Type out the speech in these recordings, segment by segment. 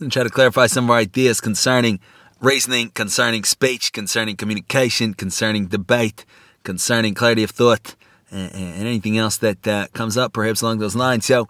and try to clarify some of our ideas concerning reasoning, concerning speech, concerning communication, concerning debate, concerning clarity of thought, and, and anything else that uh, comes up perhaps along those lines. So,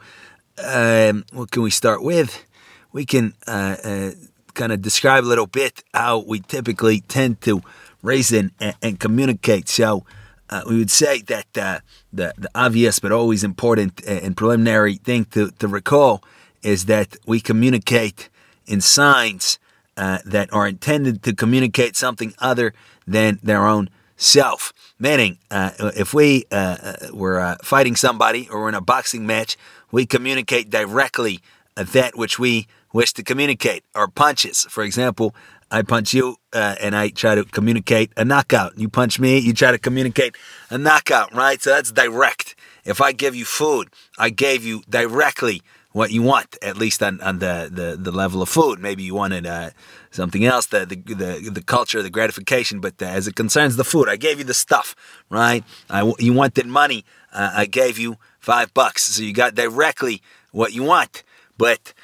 um, what can we start with? We can uh, uh, kind of describe a little bit how we typically tend to reason and, and communicate. So, uh, we would say that uh, the, the obvious but always important and preliminary thing to, to recall is that we communicate in signs uh, that are intended to communicate something other than their own self. Meaning, uh, if we uh, uh were uh, fighting somebody or in a boxing match, we communicate directly that which we wish to communicate. Our punches, for example, I punch you uh, and I try to communicate a knockout. You punch me, you try to communicate a knockout, right? So that's direct. If I give you food, I gave you directly what you want, at least on, on the, the, the level of food. Maybe you wanted uh, something else, the, the, the, the, culture, the gratification, but uh, as it concerns the food, I gave you the stuff, right? I, you wanted money, uh, I gave you five bucks. So you got directly what you want. But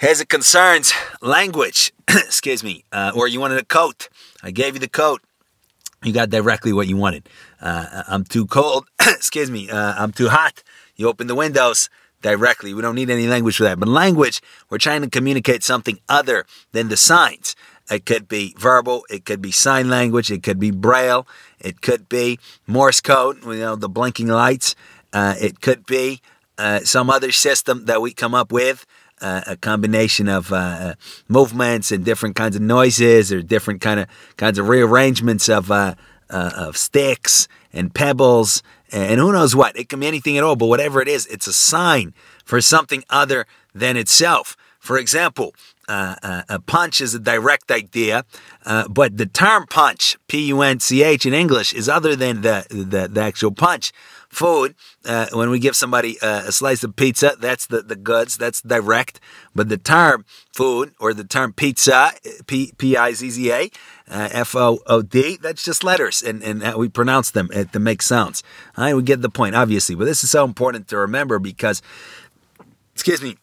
as it concerns language, excuse me, uh, or you wanted a coat, I gave you the coat. You got directly what you wanted. Uh, I'm too cold, excuse me, uh, I'm too hot. You open the windows directly. We don't need any language for that. But language, we're trying to communicate something other than the signs. It could be verbal, it could be sign language, it could be braille, it could be Morse code, you know, the blinking lights. Uh, it could be uh, some other system that we come up with uh, a combination of uh, movements and different kinds of noises or different kind of kinds of rearrangements of uh, uh, of sticks and pebbles and who knows what. It can be anything at all, but whatever it is, it's a sign for something other than itself. For example, uh, uh, a punch is a direct idea, uh, but the term punch, P U N C H in English, is other than the, the, the actual punch food. Uh, when we give somebody uh, a slice of pizza, that's the, the goods, that's direct. But the term food or the term pizza, P P I Z Z A, uh, F O O D, that's just letters, and, and we pronounce them uh, to make sounds. All right, we get the point, obviously. But this is so important to remember because, excuse me,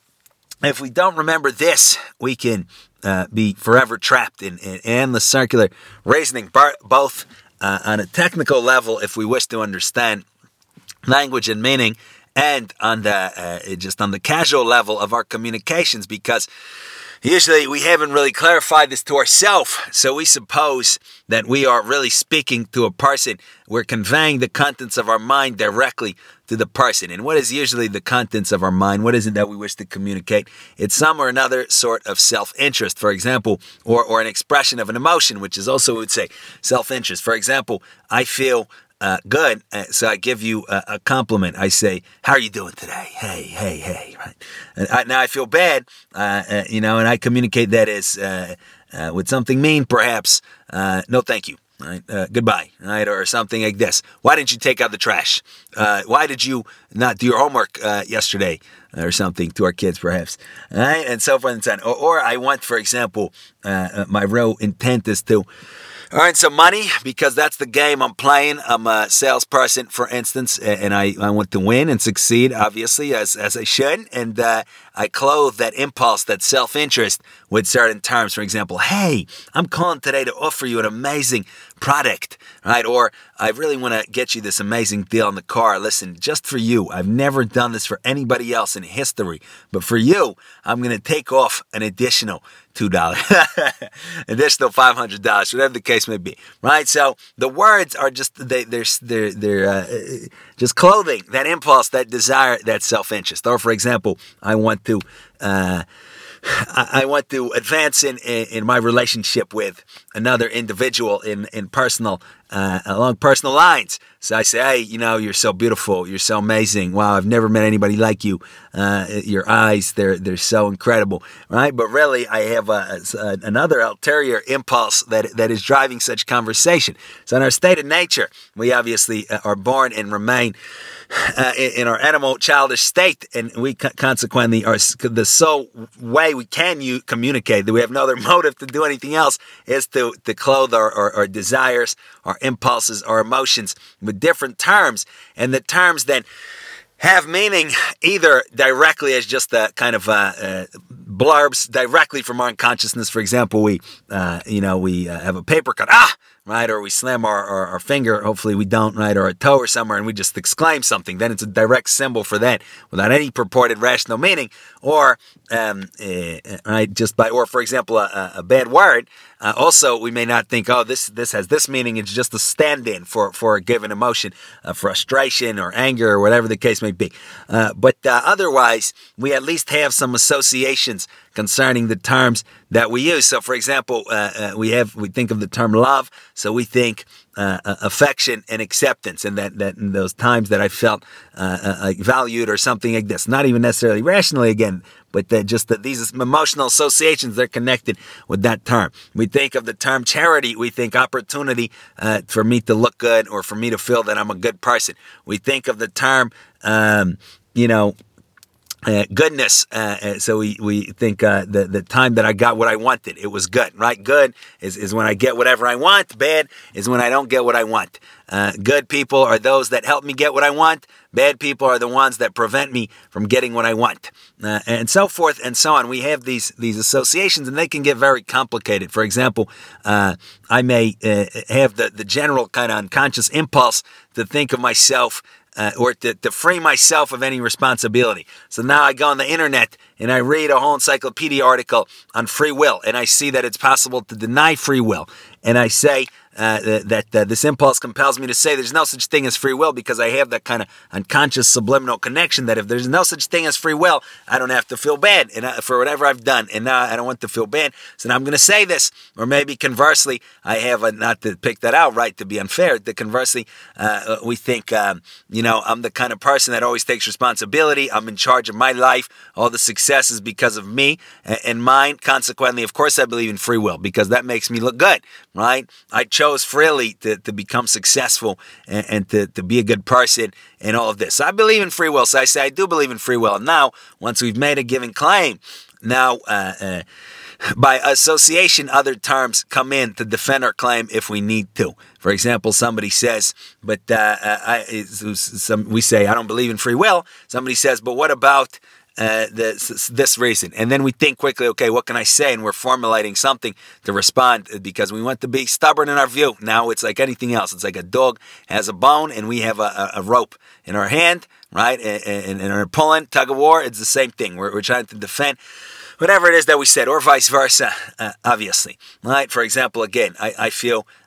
if we don't remember this, we can uh, be forever trapped in, in endless circular reasoning, both uh, on a technical level, if we wish to understand language and meaning and on the uh, just on the casual level of our communications because usually we haven't really clarified this to ourselves so we suppose that we are really speaking to a person. We're conveying the contents of our mind directly to the person. And what is usually the contents of our mind? What is it that we wish to communicate? It's some or another sort of self-interest for example or, or an expression of an emotion which is also we would say self-interest. For example i feel uh, good. Uh, so I give you a, a, compliment. I say, "How are you doing today?" Hey, hey, hey. Right. And I, now I feel bad, uh, uh you know, and I communicate that as uh, uh, with something mean, perhaps. no, thank you. Right, goodbye, right, or something like this. Why didn't you take out the trash? why did you not do your homework yesterday, or something to our kids, perhaps, right, and so forth and so on. Or, or I want, for example, my real intent is to earn some money because that's the game I'm playing. I'm a salesperson, for instance, and I, I want to win and succeed, obviously, as, as I should. And uh, I clothe that impulse, that self interest with certain terms. For example, hey, I'm calling today to offer you an amazing product, right? Or I really want to get you this amazing deal on the car. Listen, just for you, I've never done this for anybody else in history, but for you, I'm going to take off an additional two dollars, additional five hundred dollars, whatever the case may be, right? So the words are just they they're they're they're uh, just clothing that impulse, that desire, that self interest. Or for example, I want to. Uh, I want to advance in, in, in my relationship with another individual in in personal uh, along personal lines. So I say, hey, you know, you're so beautiful, you're so amazing. Wow, I've never met anybody like you. Uh, your eyes, they're they're so incredible, right? But really, I have a, a, another ulterior impulse that that is driving such conversation. So in our state of nature, we obviously uh, are born and remain uh, in, in, our animal childish state, and we consequently are the sole way we can communicate that we have no other motive to do anything else is to to clothe our, our, our desires, our impulses, our emotions with different terms, and the terms then have meaning either directly as just a kind of uh, uh, blurbs directly from our unconsciousness. For example, we, uh, you know, we uh, have a paper cut, ah, right? Or we slam our, our, our, finger, hopefully we don't, right? Or a toe or somewhere and we just exclaim something. Then it's a direct symbol for that without any purported rational meaning. Or, um, uh, right, just by, or for example, a, a bad word. Uh, also, we may not think, oh, this this has this meaning. It's just a stand-in for, for a given emotion, uh, frustration or anger or whatever the case may be. Uh, but uh, otherwise, we at least have some associations concerning the terms that we use. So, for example, uh, uh, we have we think of the term love, so we think uh, uh affection and acceptance, and that that in those times that I felt uh, uh, valued or something like this, not even necessarily rationally again, but that just that these emotional associations they're connected with that term. We think of the term charity, we think opportunity for me to look good or for me to feel that I'm a good person. We think of the term. Um, you know, uh, goodness. Uh, uh, so we, we think uh, the the time that I got what I wanted, it was good, right? Good is, is when I get whatever I want. Bad is when I don't get what I want. Uh, good people are those that help me get what I want. Bad people are the ones that prevent me from getting what I want, and so forth and so on. We have these these associations, and they can get very complicated. For example, I may have the the general kind of unconscious impulse to think of myself uh, or to, to free myself of any responsibility. So now I go on the internet and I read a whole encyclopedia article on free will, and I see that it's possible to deny free will. And I say, uh, that this impulse compels me to say there's no such thing as free will because I have that kind of unconscious subliminal connection that if there's no such thing as free will, I don't have to feel bad and uh, for whatever I've done, and now I don't want to feel bad. So now I'm going to say this, or maybe conversely, I have a, not to pick that out right to be unfair. The conversely, uh, uh, we think um, you know I'm the kind of person that always takes responsibility. I'm in charge of my life. All the success is because of me and mine. Consequently, of course, I believe in free will because that makes me look good, right? I chose freely to, to become successful and, and to, to be a good person and all of this. So I believe in free will. So I say I do believe in free will. Now, once we've made a given claim, now uh, uh, by association, other terms come in to defend our claim if we need to. For example, somebody says, "But uh, uh I, some, we say I don't believe in free will." Somebody says, "But what about?" Uh, this, this reason. And then we think quickly, okay, what can I say? And we're formulating something to respond because we want to be stubborn in our view. Now it's like anything else. It's like a dog has a bone and we have a, a rope in our hand, right? And, and, we're pulling, tug of war. It's the same thing. We're, we're trying to defend whatever it is that we said, or vice versa, uh, obviously. Right? For example, again, I, I feel uh, uh,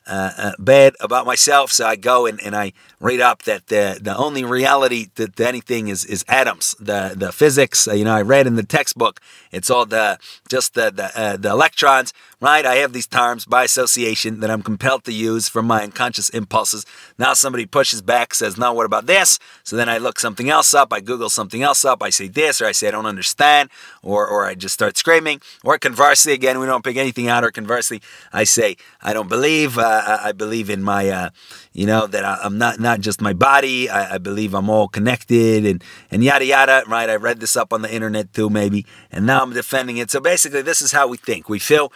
bad about myself, so I go and, and I read up that the, the only reality to anything is, is atoms, the the physics. Uh, you know, I read in the textbook, it's all the just the the, uh, the electrons, right? I have these terms by association that I'm compelled to use from my unconscious impulses. Now somebody pushes back, says, "No, what about this?" So then I look something else up, I Google something else up, I say this, or I say I don't understand, or or I just start screaming, or conversely, again, we don't pick anything out, or conversely, I say I don't believe. Uh, I believe in my, uh, you know, that I, am not not just my body. I, I, believe I'm all connected and and yada yada. Right? I read this up on the internet too, maybe, and now I'm defending it. So basically, this is how we think. We feel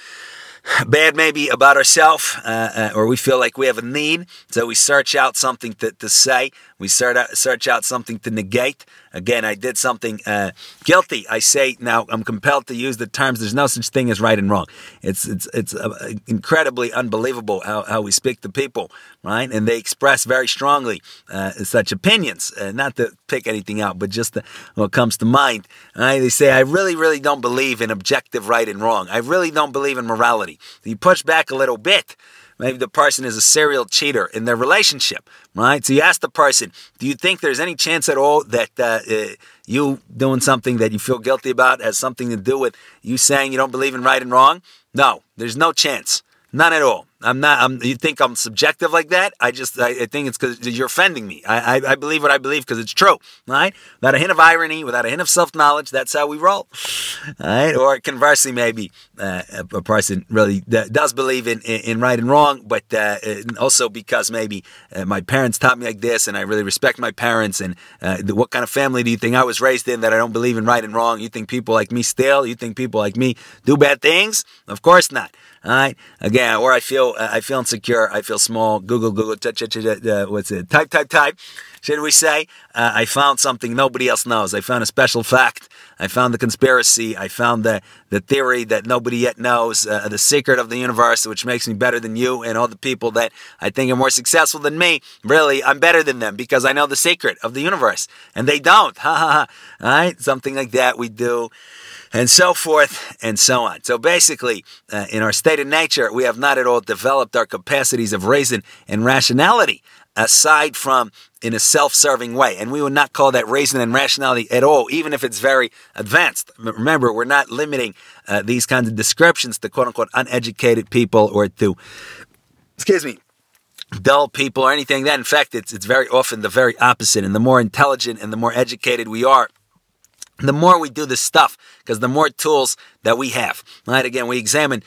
bad maybe about ourselves, uh, uh, or we feel like we have a need, so we search out something to, to say. We search out, search out something to negate. Again, I did something uh, guilty. I say now I'm compelled to use the terms. There's no such thing as right and wrong. It's it's it's uh, incredibly unbelievable how, how we speak to people, right? And they express very strongly uh, such opinions. Uh, not to pick anything out, but just the, what comes to mind. Right? They say I really really don't believe in objective right and wrong. I really don't believe in morality. You push back a little bit. Maybe the person is a serial cheater in their relationship, right? So you ask the person, do you think there's any chance at all that uh, uh, you doing something that you feel guilty about has something to do with you saying you don't believe in right and wrong? No, there's no chance. None at all. I'm not. I'm, you think I'm subjective like that? I just. I, I think it's because you're offending me. I, I, I, believe what I believe because it's true. Right? Without a hint of irony, without a hint of self knowledge, that's how we roll. Right? Or conversely, maybe uh, a, person really does believe in, in, in right and wrong, but uh, also because maybe uh, my parents taught me like this, and I really respect my parents. And uh, what kind of family do you think I was raised in that I don't believe in right and wrong? You think people like me steal? You think people like me do bad things? Of course not. All right. Again, or I feel uh, I feel insecure. I feel small. Google, Google, uh, what's it? Type, type, type. should we say? I found something nobody else knows. I found a special fact. I found the conspiracy. I found the, the theory that nobody yet knows, uh, the secret of the universe, which makes me better than you and all the people that I think are more successful than me. Really, I'm better than them because I know the secret of the universe and they don't. Ha ha ha. All right? Something like that we do and so forth and so on. So basically, uh, in our state of nature, we have not at all developed our capacities of reason and rationality aside from in a self-serving way. And we would not call that reason and rationality at all, even if it's very advanced. Remember, we're not limiting uh, these kinds of descriptions to quote-unquote uneducated people or to, excuse me, dull people or anything that in fact it's it's very often the very opposite and the more intelligent and the more educated we are the more we do this stuff because the more tools that we have right again we examine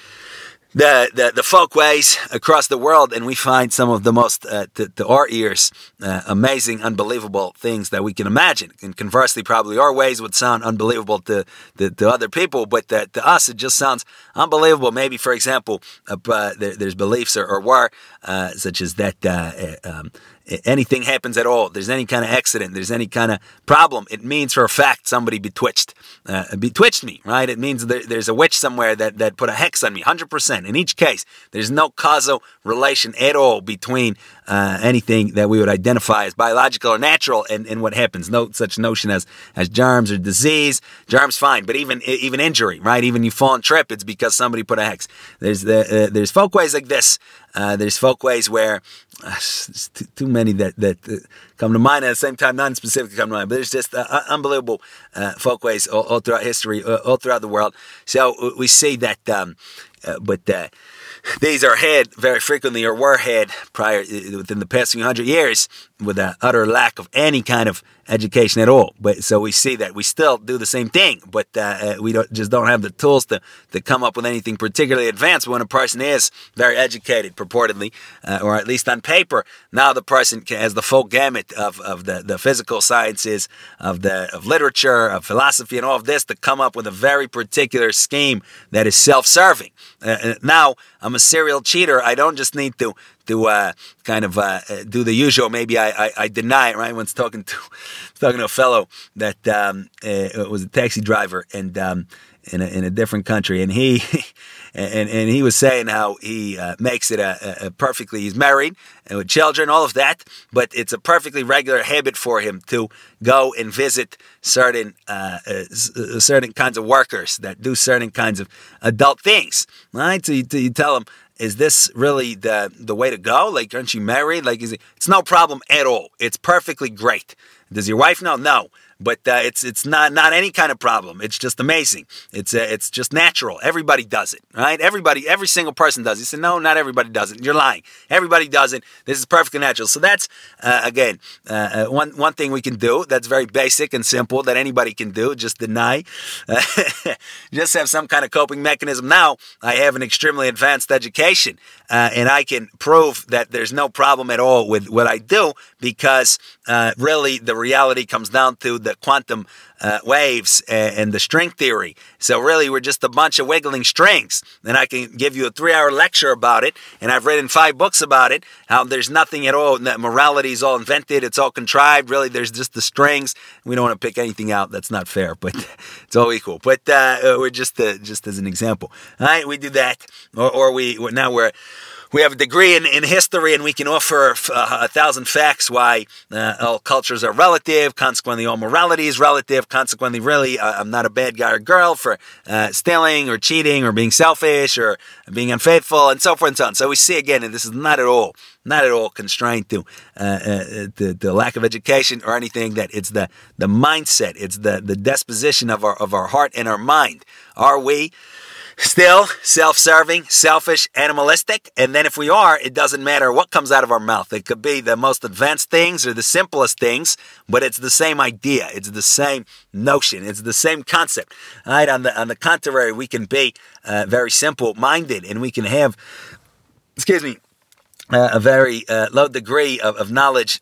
the, the, the folkways across the world, and we find some of the most, uh, to, to, our ears, uh, amazing, unbelievable things that we can imagine. And conversely, probably our ways would sound unbelievable to, to, to other people, but to, to us, it just sounds unbelievable. Maybe, for example, uh, there, there's beliefs or, or were, uh, such as that uh, uh, um, anything happens at all, there's any kind of accident, there's any kind of problem, it means for a fact somebody betwitched, uh, betwitched me, right? It means there, there's a witch somewhere that, that put a hex on me, 100%. In each case, there's no causal relation at all between uh, anything that we would identify as biological or natural and, and what happens. No such notion as, as germs or disease. Germs, fine, but even even injury, right? Even you fall and trip, it's because somebody put a hex. There's the, uh, there's folkways like this. Uh, there's folkways where uh, too, too, many that that uh, come to mind at the same time, not specifically come to mind, but there's just uh, unbelievable uh, folkways all, all, throughout history, all throughout the world. So we see that, um, but these are had very frequently or were had prior within the past few hundred years with an utter lack of any kind of education at all. But so we see that we still do the same thing, but uh, uh, we don't just don't have the tools to to come up with anything particularly advanced. When a person is very educated, purportedly, uh, or at least on paper, now the person has the full gamut of, of the, the physical sciences, of the of literature, of philosophy, and all of this to come up with a very particular scheme that is self-serving. Uh, uh now I'm a serial cheater. I don't just need to to uh, kind of uh, do the usual. Maybe I, I, I, deny it. Right? Once talking to talking to a fellow that um, uh, was a taxi driver and um, in a, in a different country, and he and and he was saying how he uh, makes it a, a, perfectly. He's married and with children, all of that, but it's a perfectly regular habit for him to go and visit certain uh, uh, certain kinds of workers that do certain kinds of adult things. Right? So you, you tell him is this really the the way to go? Like, aren't you married? Like, is it? It's no problem at all. It's perfectly great. Does your wife know? No but uh, it's it's not not any kind of problem. It's just amazing. It's uh, it's just natural. Everybody does it, right? Everybody, every single person does. It. You no, not everybody does it. You're lying. Everybody does it. This is perfectly natural. So that's uh, again uh, uh, one one thing we can do. That's very basic and simple that anybody can do. Just deny. just have some kind of coping mechanism. Now I have an extremely advanced education, uh, and I can prove that there's no problem at all with what I do because really the reality comes down to the quantum uh, waves and, and, the string theory. So really, we're just a bunch of wiggling strings. And I can give you a three-hour lecture about it. And I've written five books about it. How there's nothing at all. That morality is all invented. It's all contrived. Really, there's just the strings. We don't want to pick anything out. That's not fair, but it's all equal. But uh, we're just uh, just as an example. All right, we do that, or, or we now we're we have a degree in, in history and we can offer uh, a thousand facts why uh, all cultures are relative, consequently, all morality is relative. Consequently, really, uh, I'm not a bad guy or girl for uh, stealing or cheating or being selfish or being unfaithful and so forth and so on. So we see again, and this is not at all not at all constrained to uh, uh, the, the lack of education or anything. That it's the the mindset, it's the the disposition of our of our heart and our mind. Are we Still self serving, selfish, animalistic. And then if we are, it doesn't matter what comes out of our mouth. It could be the most advanced things or the simplest things, but it's the same idea. It's the same notion. It's the same concept. Right? On the, on the contrary, we can be uh, very simple minded and we can have, excuse me, uh, a very uh, low degree of, of knowledge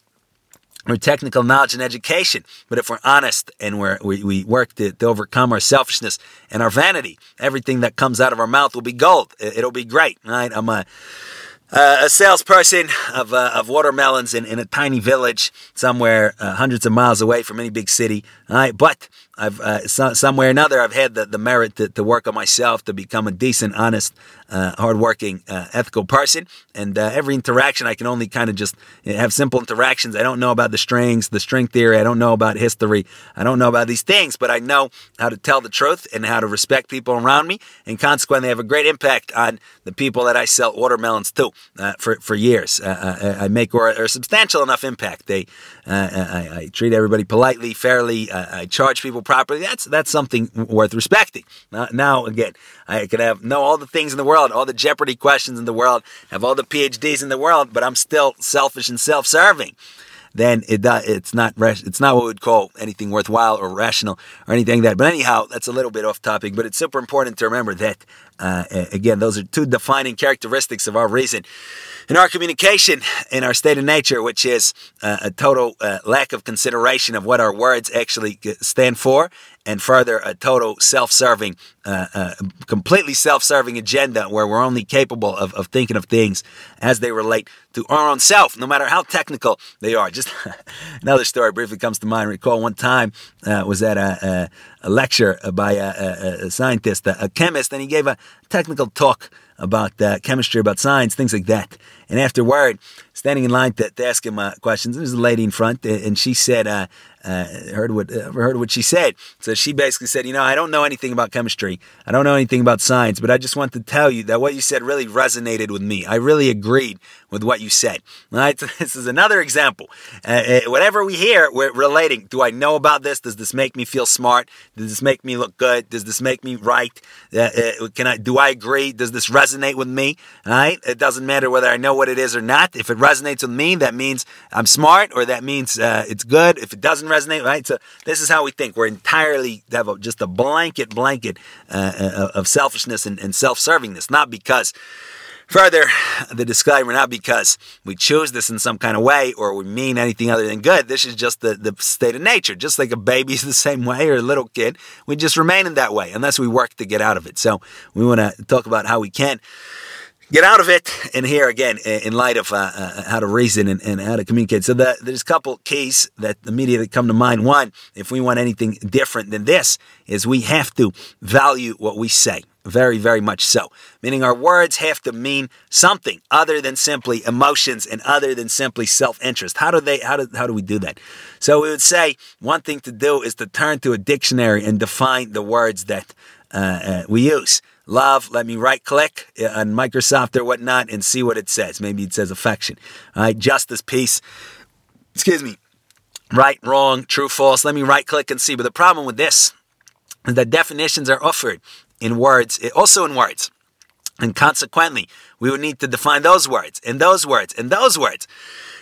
or technical knowledge and education. But if we're honest and we're, we, we work to, to overcome our selfishness and our vanity, everything that comes out of our mouth will be gold. It, will be great, right? I'm a, a salesperson of, uh, of watermelons in, in a tiny village somewhere uh, hundreds of miles away from any big city. All right, but I've uh, so, somewhere or another I've had the, the merit to, to work on myself to become a decent, honest, uh, hardworking, uh, ethical person. And uh, every interaction I can only kind of just have simple interactions. I don't know about the strings, the string theory. I don't know about history. I don't know about these things, but I know how to tell the truth and how to respect people around me, and consequently I have a great impact on the people that I sell watermelons to uh, for for years. Uh, I, I, make or, or, substantial enough impact. They, I, I, treat everybody politely, fairly. I charge people properly, that's that's something worth respecting. Now, now, again, I could have know all the things in the world, all the Jeopardy questions in the world, have all the PhDs in the world, but I'm still selfish and self-serving. Then it it's not it's not what we would call anything worthwhile or rational or anything like that. But anyhow, that's a little bit off topic. But it's super important to remember that uh, again, those are two defining characteristics of our reason in our communication, in our state of nature, which is uh, a total uh, lack of consideration of what our words actually stand for, and further, a total self serving, uh, uh, completely self serving agenda where we're only capable of, of thinking of things as they relate to our own self, no matter how technical they are. Just another story briefly comes to mind. Recall one time uh, was at a, a, a lecture by a, a scientist, a, chemist, and he gave a technical talk about uh, chemistry, about science, things like that. And afterward, standing in line to, to ask him uh, questions, there was a lady in front, and she said, uh, uh, heard what uh, heard what she said. So she basically said, you know, I don't know anything about chemistry, I don't know anything about science, but I just want to tell you that what you said really resonated with me. I really agreed with what you said. All right, so this is another example. Uh, uh, whatever we hear, we're relating. Do I know about this? Does this make me feel smart? Does this make me look good? Does this make me right? Can I? Do I agree? Does this resonate with me? All right, it doesn't matter whether I know what it is or not. If it resonates with me, that means I'm smart, or that means it's good. If it doesn't resonate, right? So this is how we think. We're entirely have a, just a blanket blanket uh, uh, of selfishness and, and self-servingness, not because. Further, the disclaimer, not because we choose this in some kind of way or we mean anything other than good. This is just the, the state of nature. Just like a baby's the same way or a little kid, we just remain in that way unless we work to get out of it. So we want to talk about how we can get out of it. And here again, in light of uh, uh, how to reason and, and, how to communicate. So the, there's a couple keys that immediately come to mind. One, if we want anything different than this, is we have to value what we say. Very, very much so. Meaning our words have to mean something other than simply emotions and other than simply self-interest. How do they, how do, how do we do that? So we would say one thing to do is to turn to a dictionary and define the words that uh, uh, we use love, let me right click uh, on Microsoft or whatnot and see what it says. Maybe it says affection. All right, justice, peace. Excuse me. Right, wrong, true, false. Let me right click and see. But the problem with this is that definitions are offered in words, eh, also in words. And consequently, we would need to define those words and those words and those words.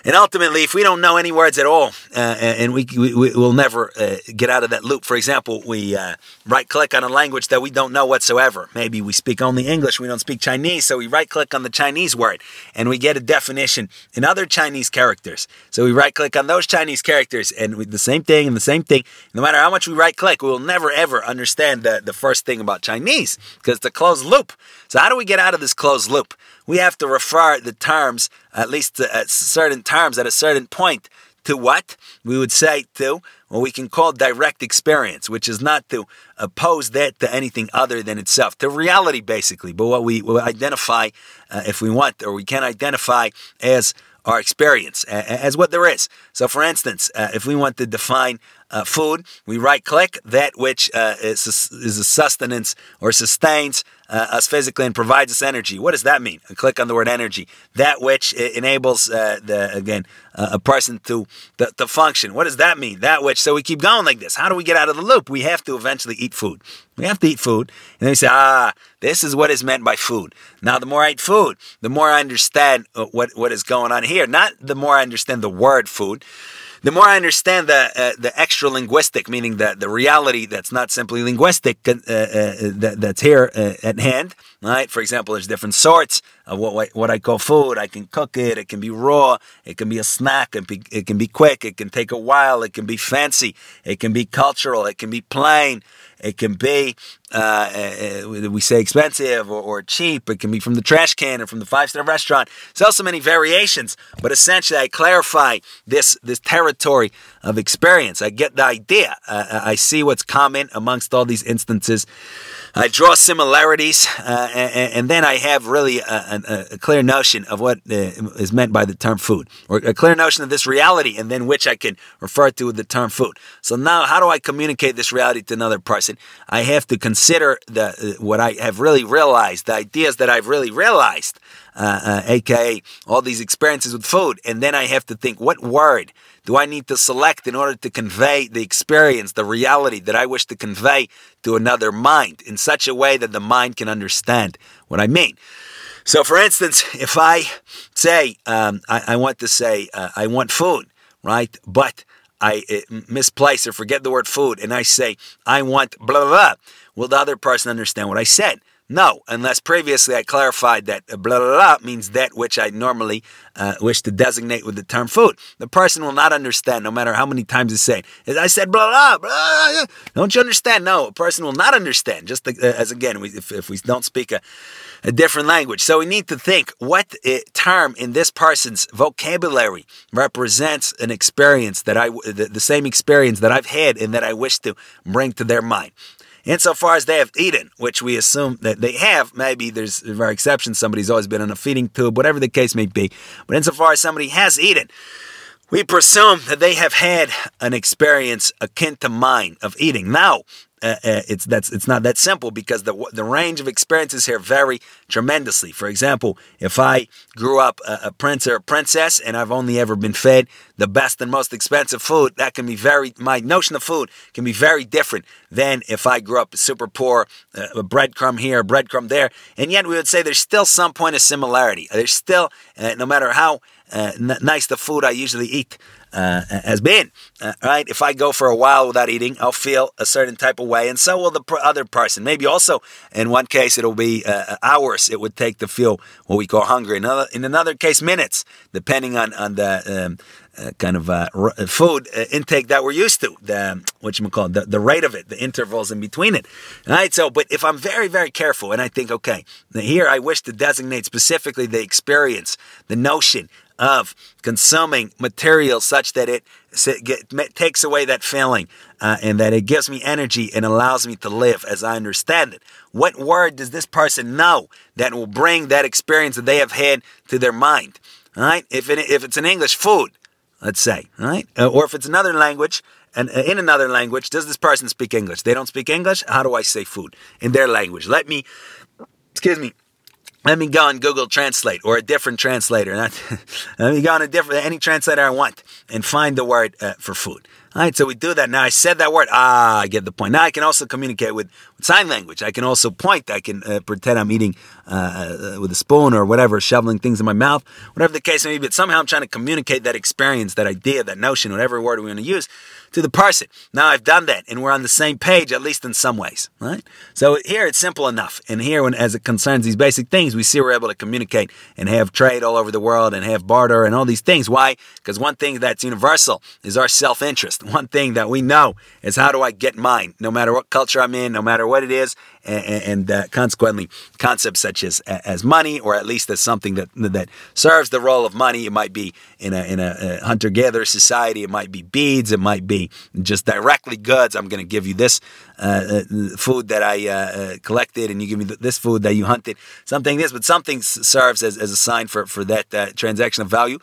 And ultimately, if we don't know any words at all, uh, and we, we, will never uh, get out of that loop. For example, we uh, right click on a language that we don't know whatsoever. Maybe we speak only English, we don't speak Chinese, so we right click on the Chinese word and we get a definition in other Chinese characters. So we right click on those Chinese characters and we, the same thing and the same thing. No matter how much we right click, we will never ever understand the, the first thing about Chinese because it's a closed loop. So, how do we get out of this closed loop? We have to refer the terms, at least at certain terms, at a certain point, to what? We would say to what we can call direct experience, which is not to oppose that to anything other than itself, to reality basically, but what we will identify, uh, if we want, or we can identify as our experience, as what there is. So, for instance, uh, if we want to define uh, food, we right click that which uh, is, is a sustenance or sustains uh, us physically and provides us energy. What does that mean? Click on the word energy. That which enables uh, the again uh, a person to, to, to function. What does that mean? That which. So we keep going like this. How do we get out of the loop? We have to eventually eat food. We have to eat food, and then we say, ah, this is what is meant by food. Now, the more I eat food, the more I understand uh, what what is going on here. Not the more I understand the word food the more I understand the uh, the extra linguistic, meaning the, the reality that's not simply linguistic, uh, uh, that, that's here uh, at hand. Right? For example, there's different sorts of what what I call food. I can cook it. It can be raw. It can be a snack. It, be, it can be quick. It can take a while. It can be fancy. It can be cultural. It can be plain. It can be uh, uh, we say expensive or, or, cheap. It can be from the trash can or from the five star restaurant. There's also many variations, but essentially I clarify this this territory of experience. I get the idea. Uh, I see what's common amongst all these instances. I draw similarities, uh, and, and, then I have really a, a, a clear notion of what uh, is meant by the term food, or a clear notion of this reality, and then which I can refer to with the term food. So now, how do I communicate this reality to another person? I have to consider the uh, what I have really realized, the ideas that I've really realized, uh, uh, aka all these experiences with food, and then I have to think what word do I need to select in order to convey the experience, the reality that I wish to convey to another mind in such a way that the mind can understand what I mean? So, for instance, if I say, um, I, I, want to say, uh, I want food, right? But I uh, misplace or forget the word food and I say, I want blah, blah, blah. Will the other person understand what I said? No, unless previously I clarified that blah, blah, blah means that which I normally uh, wish to designate with the term food. The person will not understand no matter how many times it's said. As I said, blah, blah, blah, don't you understand? No, a person will not understand, just uh, as again, we, if, if we don't speak a, a different language. So we need to think what uh, term in this person's vocabulary represents an experience that I, the, the same experience that I've had and that I wish to bring to their mind insofar as they have eaten, which we assume that they have, maybe there's a rare exception, somebody's always been on a feeding tube, whatever the case may be. But insofar as somebody has eaten, we presume that they have had an experience akin to mine of eating. Now, uh, uh, it's that's it's not that simple because the the range of experiences here vary tremendously. For example, if I grew up a, a, prince or a princess and I've only ever been fed the best and most expensive food, that can be very my notion of food can be very different than if I grew up super poor, uh, a breadcrumb here, a breadcrumb there, and yet we would say there's still some point of similarity. There's still, uh, no matter how uh, n- nice the food I usually eat uh, has been. Uh, right? If I go for a while without eating, I'll feel a certain type of way, and so will the pr- other person. Maybe also, in one case, it'll be uh, hours it would take to feel what we call hungry. In another, in another case, minutes, depending on on the um, uh, kind of uh, r- food uh, intake that we're used to, the what you call the, the rate of it, the intervals in between it. All right. So, but if I'm very very careful, and I think, okay, here I wish to designate specifically the experience, the notion of consuming material such that it takes away that feeling uh, and that it gives me energy and allows me to live as I understand it. What word does this person know that will bring that experience that they have had to their mind? All right, if it, if it's an English food, let's say, right, uh, or if it's another language, and uh, in another language, does this person speak English? They don't speak English. How do I say food in their language? Let me, excuse me, let me go on Google Translate or a different translator. let me go on a different any translator I want and find the word uh, for food. All right, so we do that. Now I said that word. Ah, I get the point. Now I can also communicate with, with sign language. I can also point. I can uh, pretend I'm eating uh, uh with a spoon or whatever, shoveling things in my mouth, whatever the case may be. But somehow I'm trying to communicate that experience, that idea, that notion, whatever word we want to use to the person. Now I've done that and we're on the same page, at least in some ways, right? So here it's simple enough. And here, when, as it concerns these basic things, we see we're able to communicate and have trade all over the world and have barter and all these things. Why? Because one thing that's universal is our self interest. One thing that we know is how do I get mine, no matter what culture I'm in, no matter what it is, and, and consequently, concepts such as as money, or at least as something that that serves the role of money. It might be in a in a, hunter gatherer society. It might be beads. It might be just directly goods. I'm going to give you this uh, uh, food that I uh, collected, and you give me this food that you hunted. Something this, but something serves as, as a sign for for that transaction of value.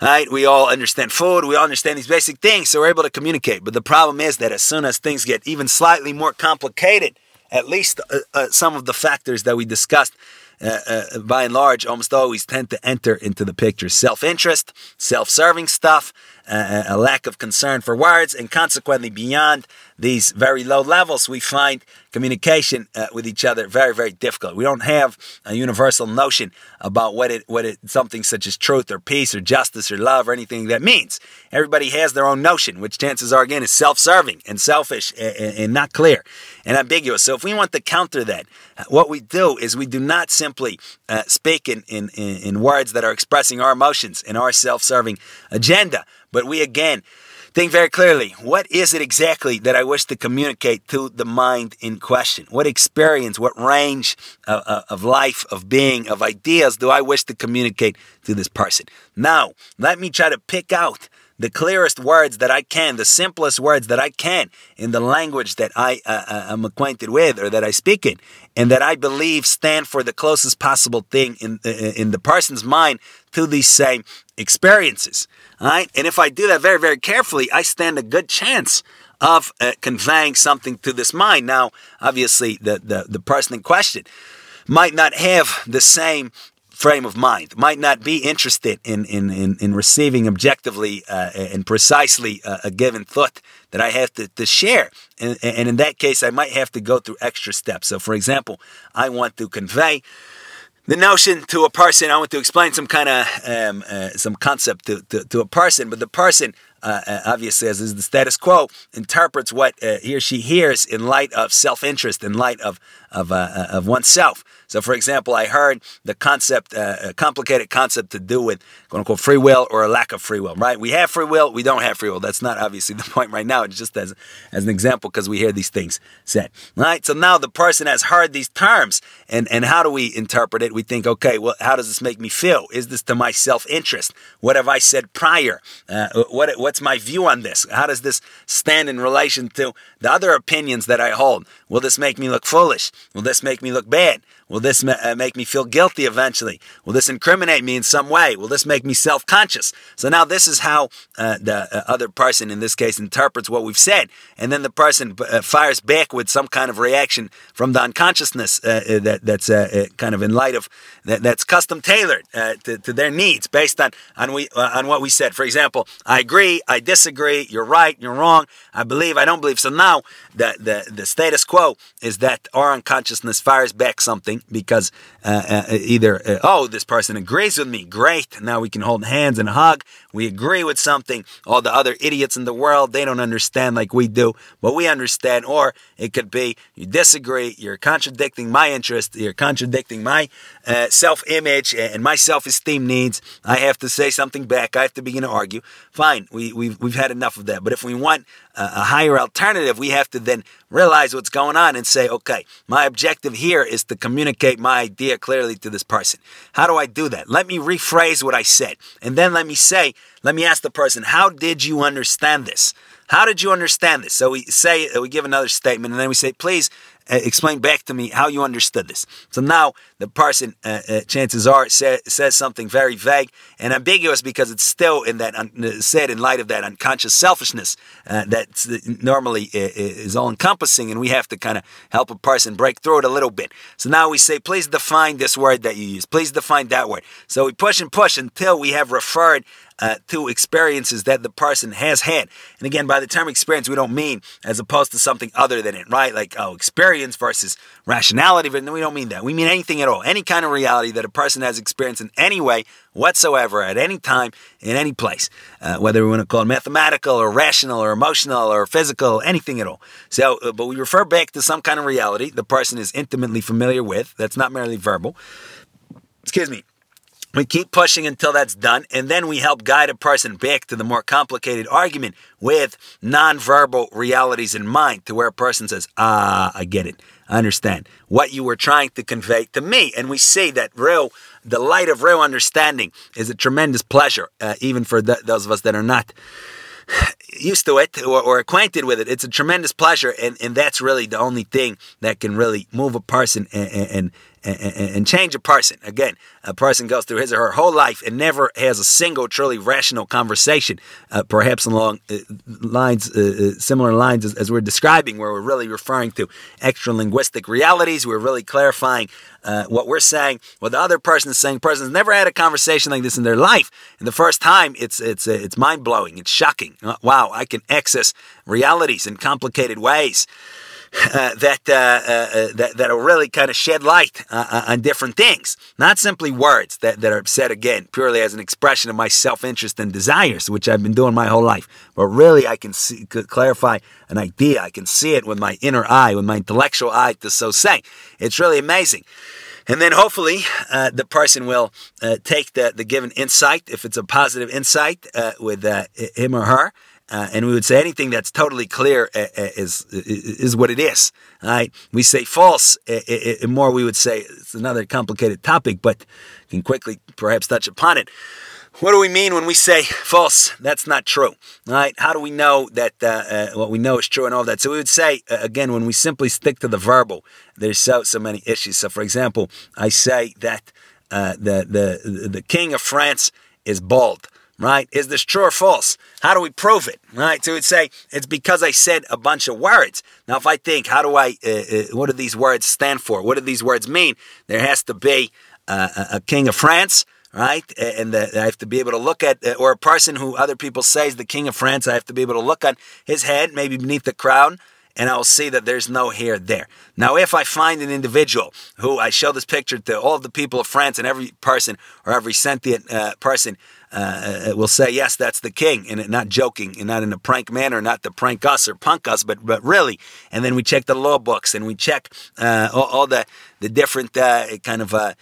All right, we all understand food. We all understand these basic things, so we're able to communicate. But the problem is that as soon as things get even slightly more complicated, at least uh, uh, some of the factors that we discussed uh, uh, by and large, almost always tend to enter into the picture. Self interest, self serving stuff, uh, a lack of concern for words, and consequently, beyond these very low levels, we find communication uh, with each other very, very difficult. We don't have a universal notion about what it, what it, something such as truth or peace or justice or love or anything that means. Everybody has their own notion, which chances are again is self-serving and selfish and, and not clear and ambiguous. So if we want to counter that, what we do is we do not simply uh, speak in, in, in words that are expressing our emotions and our self-serving agenda, but we again Think very clearly. What is it exactly that I wish to communicate to the mind in question? What experience, what range of, of, life, of being, of ideas do I wish to communicate to this person? Now, let me try to pick out the clearest words that I can, the simplest words that I can in the language that I uh, uh am acquainted with or that I speak in, and that I believe stand for the closest possible thing in uh, in the person's mind to these same experiences. All right, and if I do that very very carefully, I stand a good chance of uh, conveying something to this mind. Now, obviously, the, the the person in question might not have the same frame of mind, might not be interested in, in, in, in receiving objectively uh, and precisely uh, a given thought that I have to, to share. And, and in that case, I might have to go through extra steps. So, for example, I want to convey the notion to a person, I want to explain some kind of um, uh, some concept to, to, to, a person, but the person uh, uh, obviously, as is the status quo, interprets what uh, he or she hears in light of self-interest, in light of of, uh, uh, of oneself. So, for example, I heard the concept, uh, a complicated concept to do with quote unquote free will or a lack of free will, right? We have free will, we don't have free will. That's not obviously the point right now. It's just as, as an example because we hear these things said, right? So now the person has heard these terms, and, and how do we interpret it? We think, okay, well, how does this make me feel? Is this to my self interest? What have I said prior? Uh, what, what's my view on this? How does this stand in relation to the other opinions that I hold? Will this make me look foolish? Will this make me look bad? Will this ma- uh, make me feel guilty eventually? Will this incriminate me in some way? Will this make me self conscious? So now this is how uh, the uh, other person, in this case, interprets what we've said. And then the person uh, fires back with some kind of reaction from the unconsciousness uh, uh, that, that's kind of in light of that, that's custom tailored to, to, their needs based on, on, we, on what we said. For example, I agree, I disagree, you're right, you're wrong, I believe, I don't believe. So now the, the, the status quo is that our unconsciousness fires back something because uh, uh, either, uh, oh, this person agrees with me, great, now we can hold hands and hug, we agree with something, all the other idiots in the world, they don't understand like we do, but we understand, or it could be you disagree, you're contradicting my interest, you're contradicting my uh, self image and my self esteem needs, I have to say something back, I have to begin to argue. Fine, we, we've, we've had enough of that, but if we want a higher alternative, we have to then realize what's going on and say, okay, my objective here is to communicate my idea clearly to this person. How do I do that? Let me rephrase what I said. And then let me say, let me ask the person, how did you understand this? How did you understand this? So we say, we give another statement, and then we say, please uh, explain back to me how you understood this. So now the person, uh, uh, chances are, say, says something very vague and ambiguous because it's still in that un- uh, said in light of that unconscious selfishness uh, that normally is all encompassing, and we have to kind of help a person break through it a little bit. So now we say, please define this word that you use. Please define that word. So we push and push until we have referred uh, to experiences that the person has had. And again, by the term experience, we don't mean as opposed to something other than it, right? Like, oh, experience versus rationality. But we don't mean that. We mean anything at all. Any kind of reality that a person has experienced in any way whatsoever, at any time, in any place. Uh, whether we want to call it mathematical or rational or emotional or physical, anything at all. So, uh, but we refer back to some kind of reality the person is intimately familiar with. That's not merely verbal. Excuse me. We keep pushing until that's done, and then we help guide a person back to the more complicated argument with nonverbal realities in mind, to where a person says, Ah, I get it. I understand what you were trying to convey to me. And we see that real, the light of real understanding is a tremendous pleasure, uh, even for th- those of us that are not used to it or, or, acquainted with it. It's a tremendous pleasure, and, and that's really the only thing that can really move a person and, and, and, and, change a person. Again, a person goes through his or her whole life and never has a single truly rational conversation, uh, perhaps along uh, lines, uh, uh, similar lines as, as, we're describing, where we're really referring to extra linguistic realities. We're really clarifying uh, what we're saying, what the other person is saying. Person's never had a conversation like this in their life, and the first time, it's it's it's mind blowing. It's shocking. wow, I can access realities in complicated ways. Uh, that, uh, uh, that that'll really kind of shed light uh, uh, on different things, not simply words that, that are said again purely as an expression of my self-interest and desires, which I've been doing my whole life. But really, I can see, clarify an idea. I can see it with my inner eye, with my intellectual eye, to so say. It's really amazing. And then hopefully uh, the person will uh, take the, the given insight, if it's a positive insight, uh, with him or her, Uh, and we would say anything that's totally clear uh, uh is, is what it is. Right? We say false. Uh, more, we would say it's another complicated topic, but can quickly perhaps touch upon it. What do we mean when we say false? That's not true, right? How do we know that uh, uh, what we know is true and all that? So we would say again when we simply stick to the verbal. There's so so many issues. So for example, I say that the the the king of France is bald. Right? Is this true or false? How do we prove it? Right? So we'd say it's because I said a bunch of words. Now, if I think, how do I? Uh, uh, what do these words stand for? What do these words mean? There has to be a king of France right? And the, I have to be able to look at, or a person who other people say is the king of France, I have to be able to look on his head, maybe beneath the crown, and I will see that there's no hair there. Now, if I find an individual who I show this picture to all of the people of France and every person or every sentient uh, person uh, uh will say, yes, that's the king, and not joking, and not in a prank manner, not to prank us or punk us, but but really. And then we check the law books and we check uh, all, all, the the different uh, kind of uh,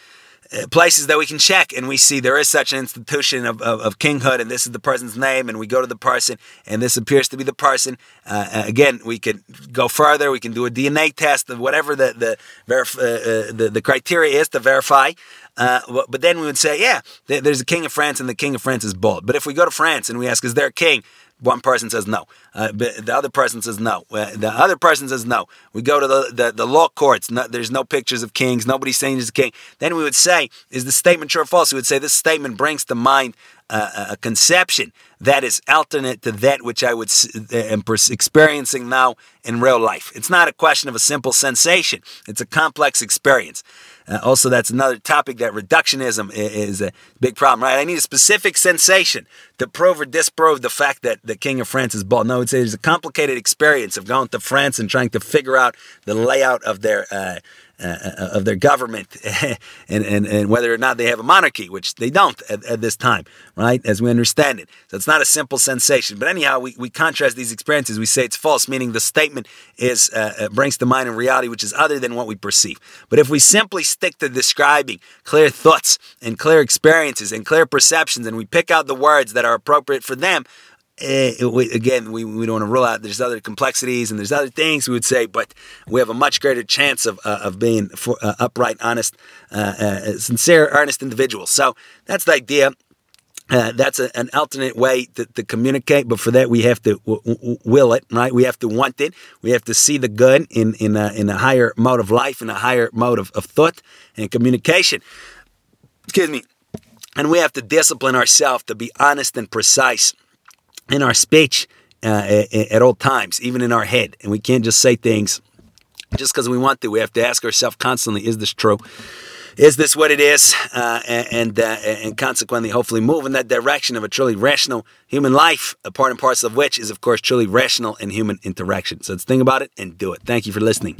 places that we can check and we see there is such an institution of, of, of, kinghood and this is the person's name and we go to the person and this appears to be the person uh, uh again we can go further we can do a dna test of whatever the the, verif- uh, uh, the, the criteria is to verify uh, but then we would say, yeah, there's a king of France and the king of France is bald. But if we go to France and we ask, is there a king? One person says no. Uh, the other person says no. Uh, the other person says no. We go to the, the, the law courts. No, there's no pictures of kings. Nobody's saying he's a king. Then we would say, is the statement true or false? We would say this statement brings to mind uh, a conception that is alternate to that which I would uh, am experiencing now in real life. It's not a question of a simple sensation. It's a complex experience. Uh, also, that's another topic that reductionism is a big problem, right? I need a specific sensation to prove or disprove the fact that the King of France is bald. No, it's, there's a complicated experience of going to France and trying to figure out the layout of their uh, uh, of their government and, and, and whether or not they have a monarchy, which they don't at, at, this time, right? As we understand it. So it's not a simple sensation. But anyhow, we, we contrast these experiences. We say it's false, meaning the statement is uh, uh brings to mind a reality which is other than what we perceive. But if we simply stick to describing clear thoughts and clear experiences and clear perceptions and we pick out the words that are appropriate for them, uh, we, again, we, we don't want to rule out there's other complexities and there's other things we would say, but we have a much greater chance of, uh, of being for, uh, upright, honest, uh, uh, sincere, earnest individuals. So that's the idea. Uh, that's a, an alternate way to, to, communicate, but for that we have to w- w- will it, right? We have to want it. We have to see the good in in a, in a higher mode of life, in a higher mode of, of thought and communication. Excuse me. And we have to discipline ourselves to be honest and precise in our speech uh, at all times, even in our head. And we can't just say things just because we want to. We have to ask ourselves constantly, is this true? Is this what it is? Uh, and uh, and consequently, hopefully, move in that direction of a truly rational human life. A part and parcel of which is, of course, truly rational and human interaction. So let's think about it and do it. Thank you for listening.